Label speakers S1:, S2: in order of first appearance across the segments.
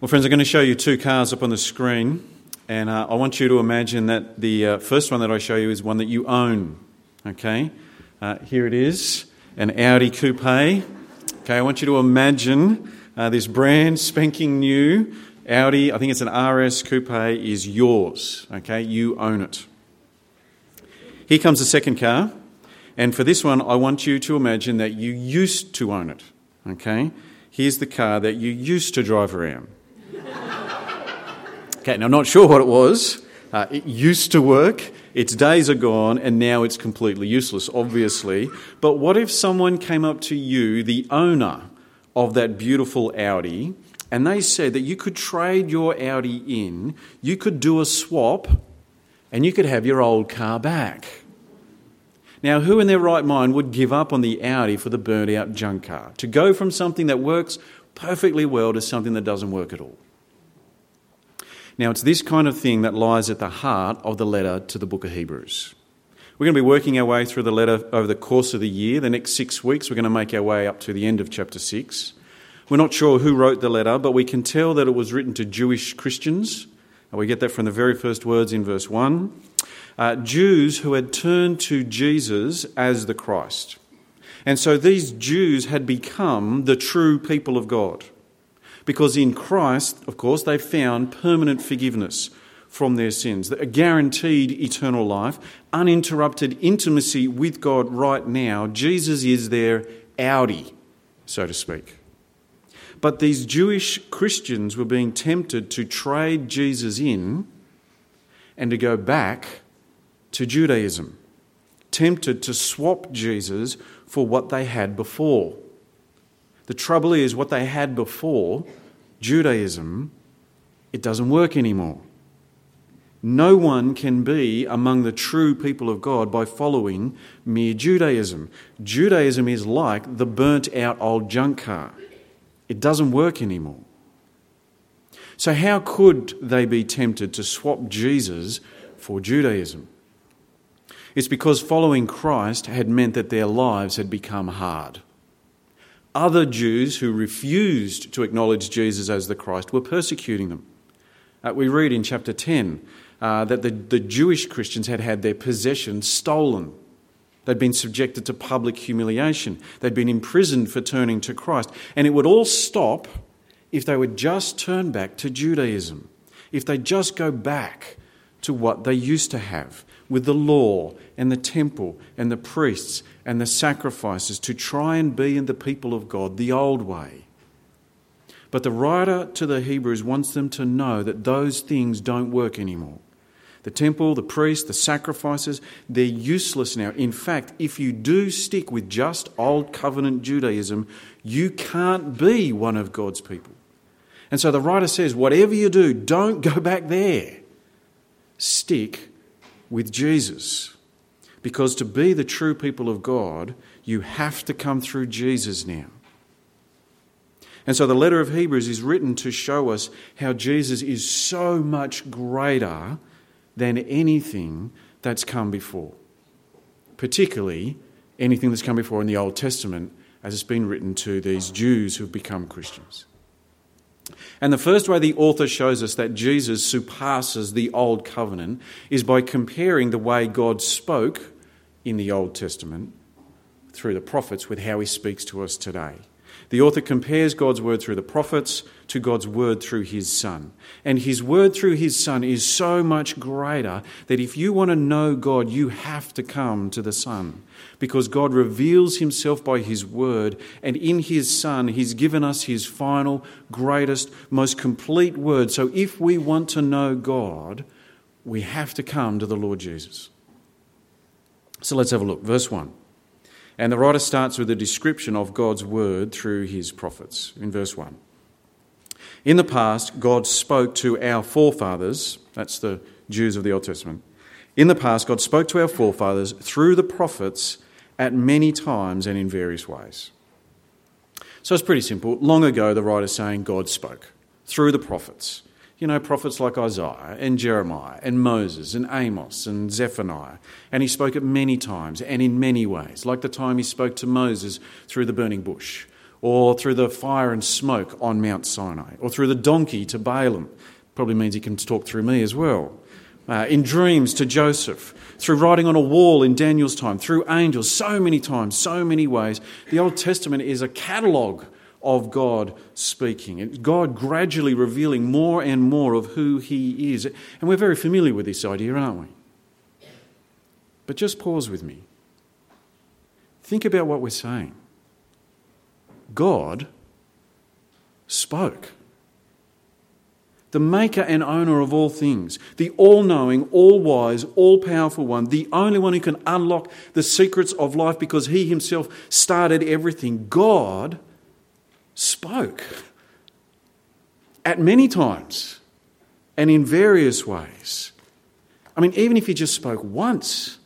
S1: Well, friends, I'm going to show you two cars up on the screen, and uh, I want you to imagine that the uh, first one that I show you is one that you own. Okay? Uh, here it is an Audi Coupe. Okay, I want you to imagine uh, this brand spanking new Audi, I think it's an RS Coupe, is yours. Okay, you own it. Here comes the second car, and for this one, I want you to imagine that you used to own it. Okay, here's the car that you used to drive around. Okay, now I'm not sure what it was. Uh, it used to work, its days are gone, and now it's completely useless, obviously. But what if someone came up to you, the owner of that beautiful Audi, and they said that you could trade your Audi in, you could do a swap, and you could have your old car back? Now, who in their right mind would give up on the Audi for the burnt out junk car? To go from something that works perfectly well to something that doesn't work at all? Now, it's this kind of thing that lies at the heart of the letter to the book of Hebrews. We're going to be working our way through the letter over the course of the year. The next six weeks, we're going to make our way up to the end of chapter 6. We're not sure who wrote the letter, but we can tell that it was written to Jewish Christians. And we get that from the very first words in verse 1. Uh, Jews who had turned to Jesus as the Christ. And so these Jews had become the true people of God. Because in Christ, of course, they found permanent forgiveness from their sins, a guaranteed eternal life, uninterrupted intimacy with God right now. Jesus is their Audi, so to speak. But these Jewish Christians were being tempted to trade Jesus in and to go back to Judaism, tempted to swap Jesus for what they had before. The trouble is, what they had before, Judaism, it doesn't work anymore. No one can be among the true people of God by following mere Judaism. Judaism is like the burnt out old junk car, it doesn't work anymore. So, how could they be tempted to swap Jesus for Judaism? It's because following Christ had meant that their lives had become hard. Other Jews who refused to acknowledge Jesus as the Christ were persecuting them. Uh, we read in chapter 10 uh, that the, the Jewish Christians had had their possessions stolen. They'd been subjected to public humiliation. They'd been imprisoned for turning to Christ. And it would all stop if they would just turn back to Judaism, if they just go back to what they used to have with the law and the temple and the priests and the sacrifices to try and be in the people of God the old way. But the writer to the Hebrews wants them to know that those things don't work anymore. The temple, the priests, the sacrifices, they're useless now. In fact, if you do stick with just old covenant Judaism, you can't be one of God's people. And so the writer says, whatever you do, don't go back there. Stick with Jesus. Because to be the true people of God, you have to come through Jesus now. And so the letter of Hebrews is written to show us how Jesus is so much greater than anything that's come before, particularly anything that's come before in the Old Testament as it's been written to these Jews who've become Christians. And the first way the author shows us that Jesus surpasses the Old Covenant is by comparing the way God spoke in the Old Testament through the prophets with how he speaks to us today. The author compares God's word through the prophets to God's word through his Son. And his word through his Son is so much greater that if you want to know God, you have to come to the Son. Because God reveals himself by his word, and in his Son, he's given us his final, greatest, most complete word. So if we want to know God, we have to come to the Lord Jesus. So let's have a look. Verse 1. And the writer starts with a description of God's word through his prophets in verse 1. In the past, God spoke to our forefathers, that's the Jews of the Old Testament. In the past, God spoke to our forefathers through the prophets at many times and in various ways. So it's pretty simple. Long ago, the writer's saying God spoke through the prophets you know, prophets like Isaiah and Jeremiah and Moses and Amos and Zephaniah. And he spoke it many times and in many ways, like the time he spoke to Moses through the burning bush, or through the fire and smoke on Mount Sinai, or through the donkey to Balaam. Probably means he can talk through me as well. Uh, in dreams to Joseph, through writing on a wall in Daniel's time, through angels, so many times, so many ways. The Old Testament is a catalogue of God speaking. God gradually revealing more and more of who He is. And we're very familiar with this idea, aren't we? But just pause with me. Think about what we're saying. God spoke. The maker and owner of all things, the all knowing, all wise, all powerful one, the only one who can unlock the secrets of life because he himself started everything. God spoke at many times and in various ways. I mean, even if he just spoke once,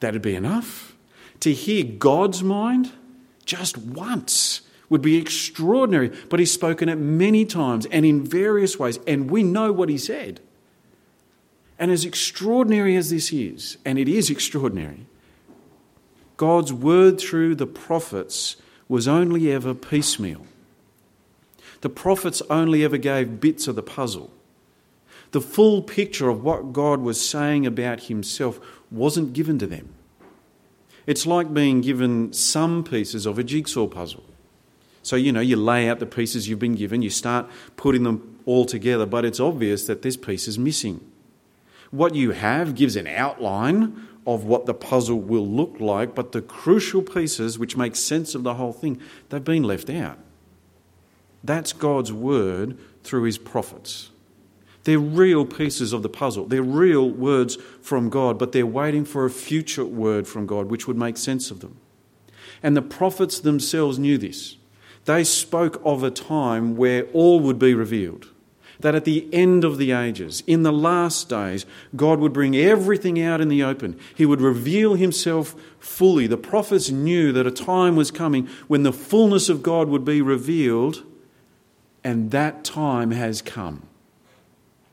S1: that'd be enough. To hear God's mind just once would be extraordinary, but he's spoken it many times and in various ways, and we know what he said. And as extraordinary as this is, and it is extraordinary, God's word through the prophets was only ever piecemeal. The prophets only ever gave bits of the puzzle. The full picture of what God was saying about himself wasn't given to them. It's like being given some pieces of a jigsaw puzzle. So, you know, you lay out the pieces you've been given, you start putting them all together, but it's obvious that this piece is missing. What you have gives an outline of what the puzzle will look like, but the crucial pieces which make sense of the whole thing, they've been left out. That's God's word through his prophets. They're real pieces of the puzzle. They're real words from God, but they're waiting for a future word from God which would make sense of them. And the prophets themselves knew this. They spoke of a time where all would be revealed that at the end of the ages, in the last days, God would bring everything out in the open. He would reveal himself fully. The prophets knew that a time was coming when the fullness of God would be revealed, and that time has come.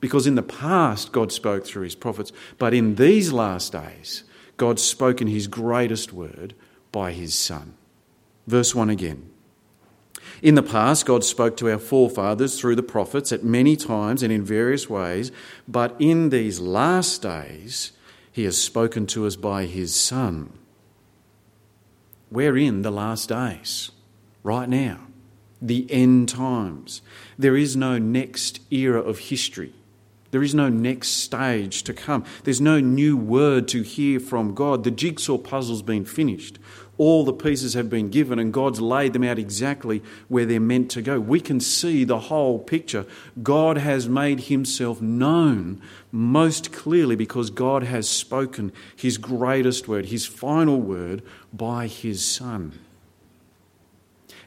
S1: Because in the past, God spoke through his prophets, but in these last days, God's spoken his greatest word by his Son. Verse 1 again. In the past, God spoke to our forefathers through the prophets at many times and in various ways, but in these last days, He has spoken to us by His Son. We're in the last days, right now, the end times. There is no next era of history. There is no next stage to come. There's no new word to hear from God. The jigsaw puzzle's been finished all the pieces have been given and God's laid them out exactly where they're meant to go. We can see the whole picture. God has made himself known most clearly because God has spoken his greatest word, his final word, by his Son.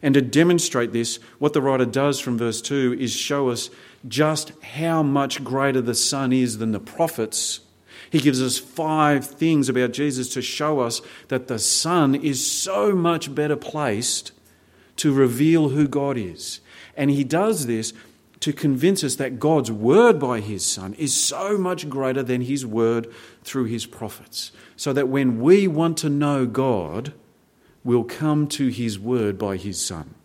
S1: And to demonstrate this, what the writer does from verse 2 is show us just how much greater the Son is than the prophets he gives us five things about Jesus to show us that the Son is so much better placed to reveal who God is. And he does this to convince us that God's word by his Son is so much greater than his word through his prophets. So that when we want to know God, we'll come to his word by his Son.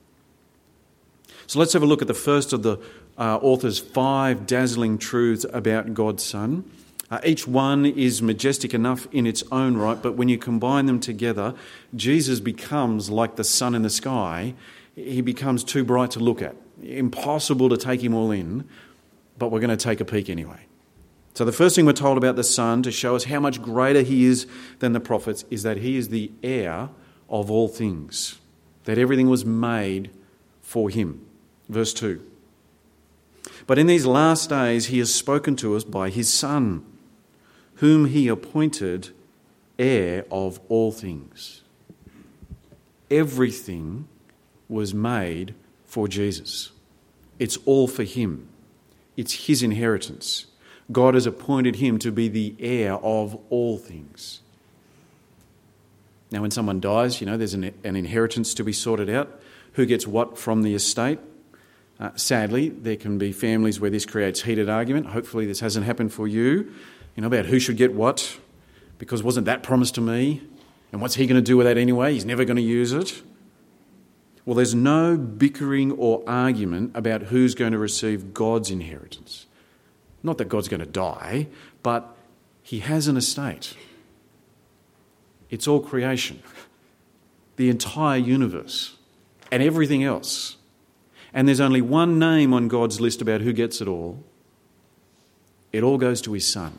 S1: So let's have a look at the first of the uh, author's five dazzling truths about God's Son. Uh, each one is majestic enough in its own right, but when you combine them together, Jesus becomes like the sun in the sky. He becomes too bright to look at, impossible to take him all in, but we're going to take a peek anyway. So, the first thing we're told about the Son to show us how much greater he is than the prophets is that he is the heir of all things, that everything was made for him. Verse 2. But in these last days, he has spoken to us by his Son whom he appointed heir of all things. Everything was made for Jesus. It's all for him. It's his inheritance. God has appointed him to be the heir of all things. Now, when someone dies, you know, there's an, an inheritance to be sorted out. Who gets what from the estate? Uh, sadly, there can be families where this creates heated argument. Hopefully, this hasn't happened for you you know, about who should get what, because wasn't that promised to me? And what's he going to do with that anyway? He's never going to use it. Well, there's no bickering or argument about who's going to receive God's inheritance. Not that God's going to die, but He has an estate. It's all creation, the entire universe, and everything else. And there's only one name on God's list about who gets it all. It all goes to His Son.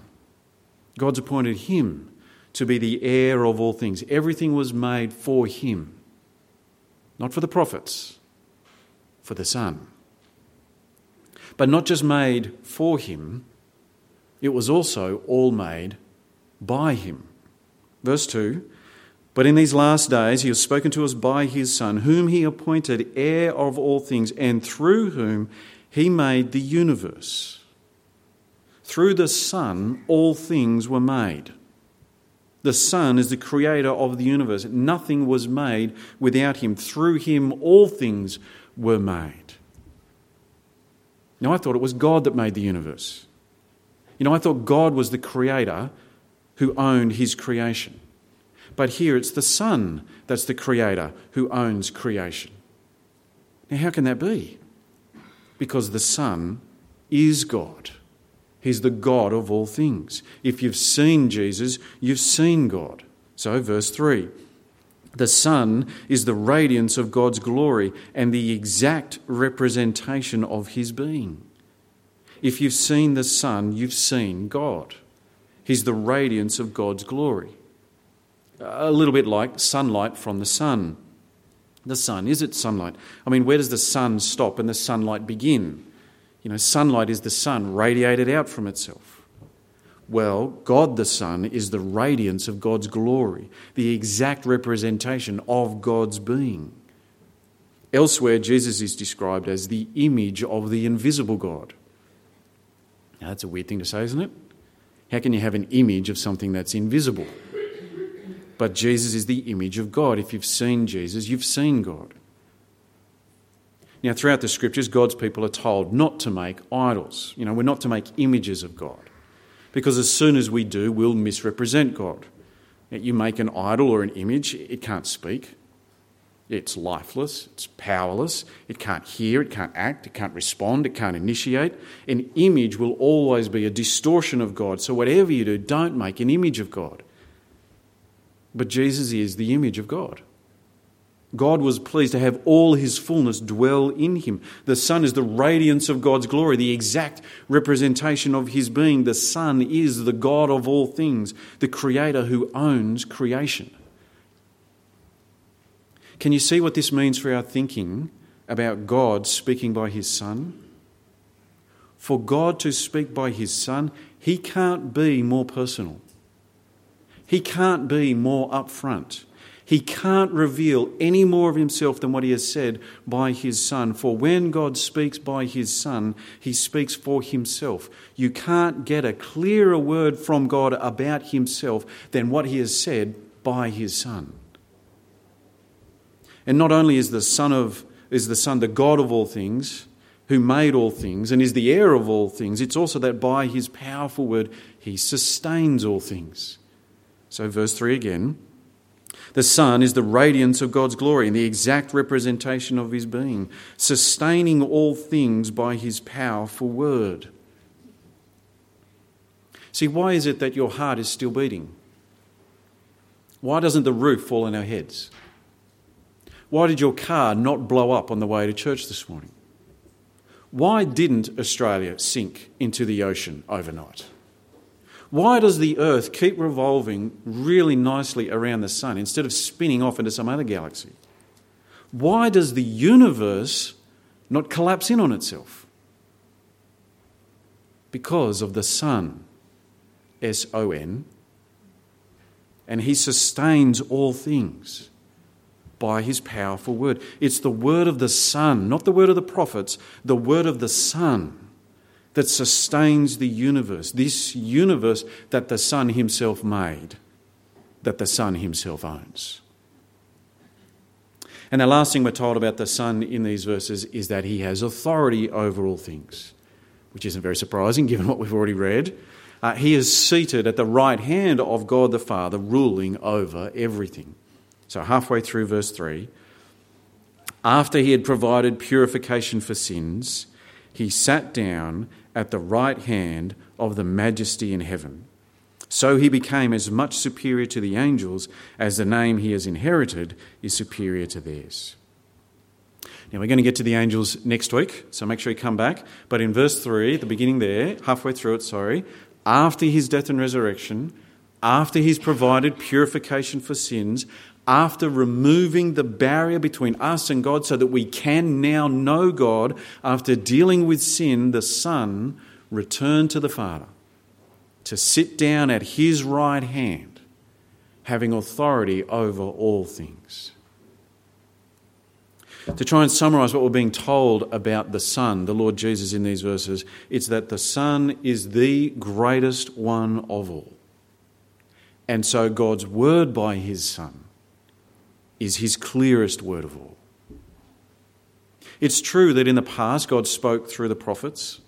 S1: God's appointed Him to be the heir of all things. Everything was made for Him. Not for the prophets, for the Son. But not just made for him, it was also all made by him. Verse 2 But in these last days he has spoken to us by his Son, whom he appointed heir of all things, and through whom he made the universe. Through the Son, all things were made. The Son is the creator of the universe. Nothing was made without him. Through him, all things were made. Now, I thought it was God that made the universe. You know, I thought God was the creator who owned his creation. But here it's the Son that's the creator who owns creation. Now, how can that be? Because the Son is God. He's the God of all things. If you've seen Jesus, you've seen God. So, verse 3 the Son is the radiance of God's glory and the exact representation of His being. If you've seen the Son, you've seen God. He's the radiance of God's glory. A little bit like sunlight from the sun. The sun, is it sunlight? I mean, where does the sun stop and the sunlight begin? You know, sunlight is the sun radiated out from itself. Well, God the Son is the radiance of God's glory, the exact representation of God's being. Elsewhere, Jesus is described as the image of the invisible God. Now, that's a weird thing to say, isn't it? How can you have an image of something that's invisible? But Jesus is the image of God. If you've seen Jesus, you've seen God. Now, throughout the scriptures, God's people are told not to make idols. You know, we're not to make images of God. Because as soon as we do, we'll misrepresent God. You make an idol or an image, it can't speak. It's lifeless, it's powerless, it can't hear, it can't act, it can't respond, it can't initiate. An image will always be a distortion of God. So, whatever you do, don't make an image of God. But Jesus is the image of God. God was pleased to have all his fullness dwell in him. The Son is the radiance of God's glory, the exact representation of his being. The Son is the God of all things, the Creator who owns creation. Can you see what this means for our thinking about God speaking by his Son? For God to speak by his Son, he can't be more personal. He can't be more upfront. He can't reveal any more of himself than what he has said by his Son. For when God speaks by his Son, he speaks for himself. You can't get a clearer word from God about himself than what he has said by his Son. And not only is the Son of is the Son the God of all things, who made all things and is the heir of all things, it's also that by his powerful word he sustains all things. So verse 3 again. The Son is the radiance of God's glory and the exact representation of his being, sustaining all things by his powerful word. See, why is it that your heart is still beating? Why doesn't the roof fall on our heads? Why did your car not blow up on the way to church this morning? Why didn't Australia sink into the ocean overnight? Why does the Earth keep revolving really nicely around the Sun instead of spinning off into some other galaxy? Why does the universe not collapse in on itself? Because of the Son, S O N, and He sustains all things by His powerful word. It's the word of the Son, not the word of the prophets, the word of the Son that sustains the universe, this universe that the Son Himself made, that the Son Himself owns. And the last thing we're told about the Son in these verses is that He has authority over all things, which isn't very surprising given what we've already read. Uh, he is seated at the right hand of God the Father, ruling over everything. So, halfway through verse 3, After he had provided purification for sins, he sat down at the right hand of the majesty in heaven. So he became as much superior to the angels as the name he has inherited is superior to theirs. Now, we're going to get to the angels next week, so make sure you come back. But in verse 3, the beginning there, halfway through it, sorry, after his death and resurrection, after he's provided purification for sins, after removing the barrier between us and God so that we can now know God, after dealing with sin, the Son returned to the Father to sit down at his right hand, having authority over all things. To try and summarize what we're being told about the Son, the Lord Jesus, in these verses, it's that the Son is the greatest one of all. And so God's word by his Son is his clearest word of all. It's true that in the past God spoke through the prophets,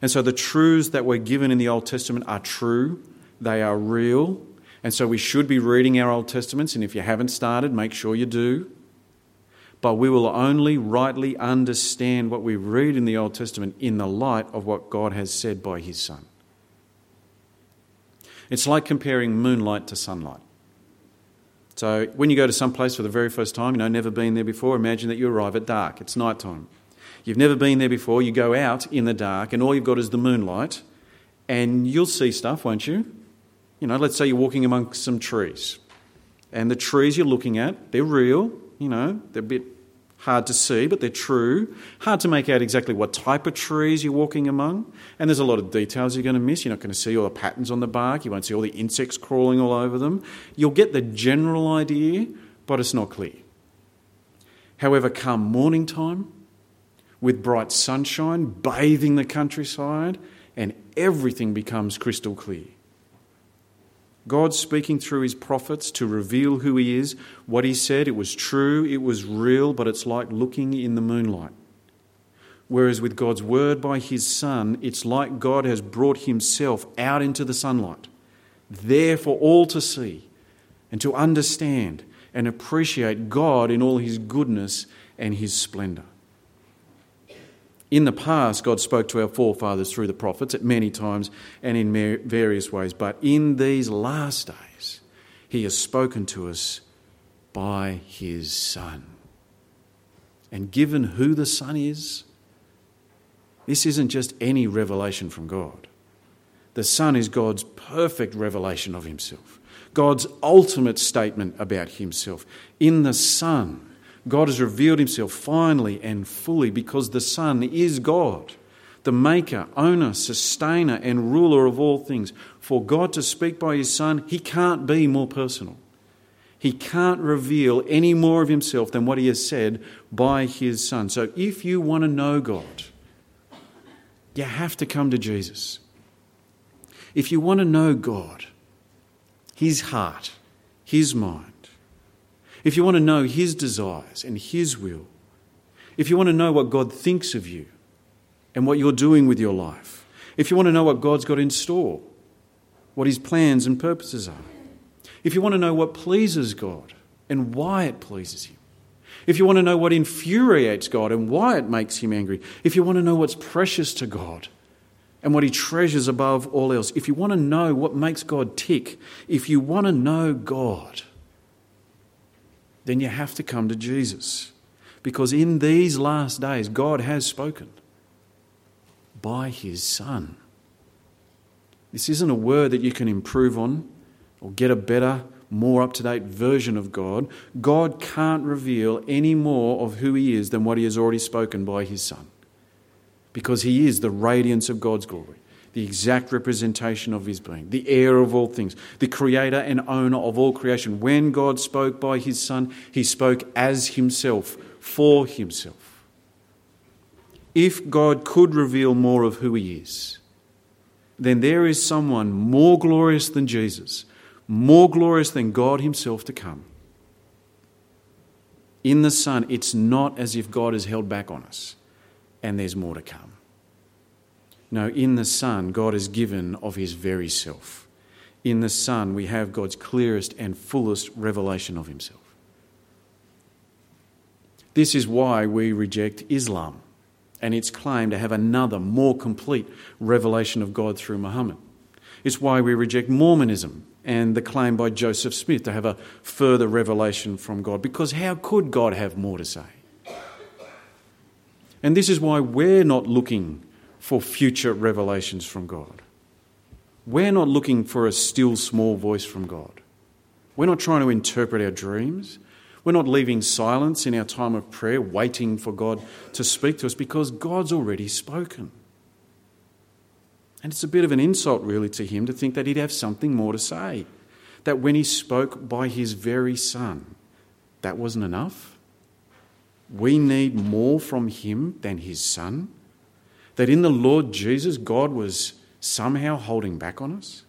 S1: and so the truths that were given in the Old Testament are true, they are real, and so we should be reading our Old Testaments, and if you haven't started, make sure you do. But we will only rightly understand what we read in the Old Testament in the light of what God has said by His Son. It's like comparing moonlight to sunlight. So when you go to some place for the very first time, you know, never been there before, imagine that you arrive at dark. It's night time. You've never been there before, you go out in the dark, and all you've got is the moonlight, and you'll see stuff, won't you? You know, let's say you're walking among some trees, and the trees you're looking at, they're real, you know, they're a bit hard to see, but they're true. Hard to make out exactly what type of trees you're walking among. And there's a lot of details you're going to miss. You're not going to see all the patterns on the bark, you won't see all the insects crawling all over them. You'll get the general idea, but it's not clear. However, come morning time, with bright sunshine bathing the countryside, and everything becomes crystal clear. God speaking through his prophets to reveal who he is. What he said, it was true, it was real, but it's like looking in the moonlight. Whereas with God's word by his Son, it's like God has brought himself out into the sunlight, there for all to see and to understand and appreciate God in all his goodness and his splendor. In the past, God spoke to our forefathers through the prophets at many times and in various ways, but in these last days, He has spoken to us by His Son. And given who the Son is, this isn't just any revelation from God. The Son is God's perfect revelation of Himself, God's ultimate statement about Himself. In the Son, God has revealed himself finally and fully because the Son is God, the maker, owner, sustainer, and ruler of all things. For God to speak by his Son, he can't be more personal. He can't reveal any more of himself than what he has said by his Son. So if you want to know God, you have to come to Jesus. If you want to know God, his heart, his mind, if you want to know His desires and His will, if you want to know what God thinks of you and what you're doing with your life, if you want to know what God's got in store, what His plans and purposes are, if you want to know what pleases God and why it pleases Him, if you want to know what infuriates God and why it makes Him angry, if you want to know what's precious to God and what He treasures above all else, if you want to know what makes God tick, if you want to know God, then you have to come to Jesus. Because in these last days, God has spoken by His Son. This isn't a word that you can improve on or get a better, more up to date version of God. God can't reveal any more of who He is than what He has already spoken by His Son. Because He is the radiance of God's glory the exact representation of his being, the heir of all things, the creator and owner of all creation. When God spoke by his Son, he spoke as himself, for himself. If God could reveal more of who he is, then there is someone more glorious than Jesus, more glorious than God himself to come. In the Son, it's not as if God is held back on us and there's more to come. No, in the Son, God is given of his very self. In the Son, we have God's clearest and fullest revelation of himself. This is why we reject Islam and its claim to have another, more complete revelation of God through Muhammad. It's why we reject Mormonism and the claim by Joseph Smith to have a further revelation from God, because how could God have more to say? And this is why we're not looking for future revelations from God. We're not looking for a still small voice from God. We're not trying to interpret our dreams. We're not leaving silence in our time of prayer, waiting for God to speak to us because God's already spoken. And it's a bit of an insult, really, to him to think that he'd have something more to say. That when he spoke by his very Son, that wasn't enough. We need more from him than his Son. That in the Lord Jesus, God was somehow holding back on us.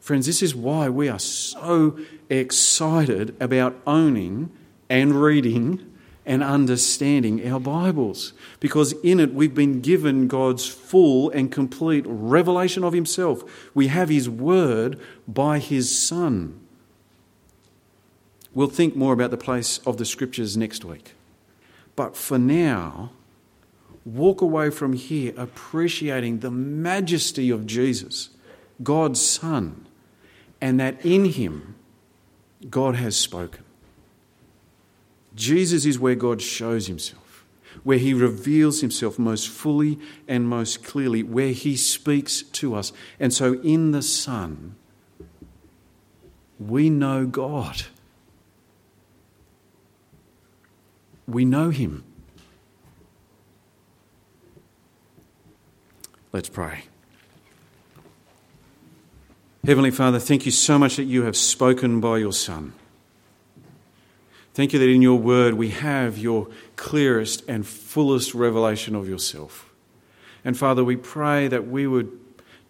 S1: Friends, this is why we are so excited about owning and reading and understanding our Bibles. Because in it, we've been given God's full and complete revelation of Himself. We have His Word by His Son. We'll think more about the place of the Scriptures next week. But for now, walk away from here appreciating the majesty of Jesus, God's Son and that in him God has spoken. Jesus is where God shows himself, where he reveals himself most fully and most clearly, where he speaks to us. And so in the Son, we know God. We know him. Let's pray. Heavenly Father, thank you so much that you have spoken by your Son. Thank you that in your word we have your clearest and fullest revelation of yourself. And Father, we pray that we would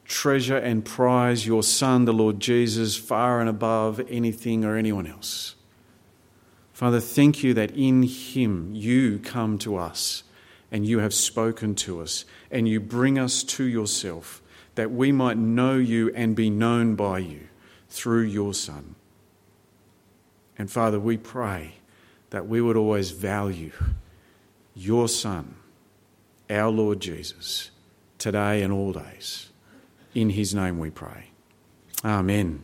S1: treasure and prize your Son, the Lord Jesus, far and above anything or anyone else. Father, thank you that in him you come to us and you have spoken to us and you bring us to yourself that we might know you and be known by you through your Son. And Father, we pray that we would always value your Son, our Lord Jesus, today and all days. In his name we pray. Amen.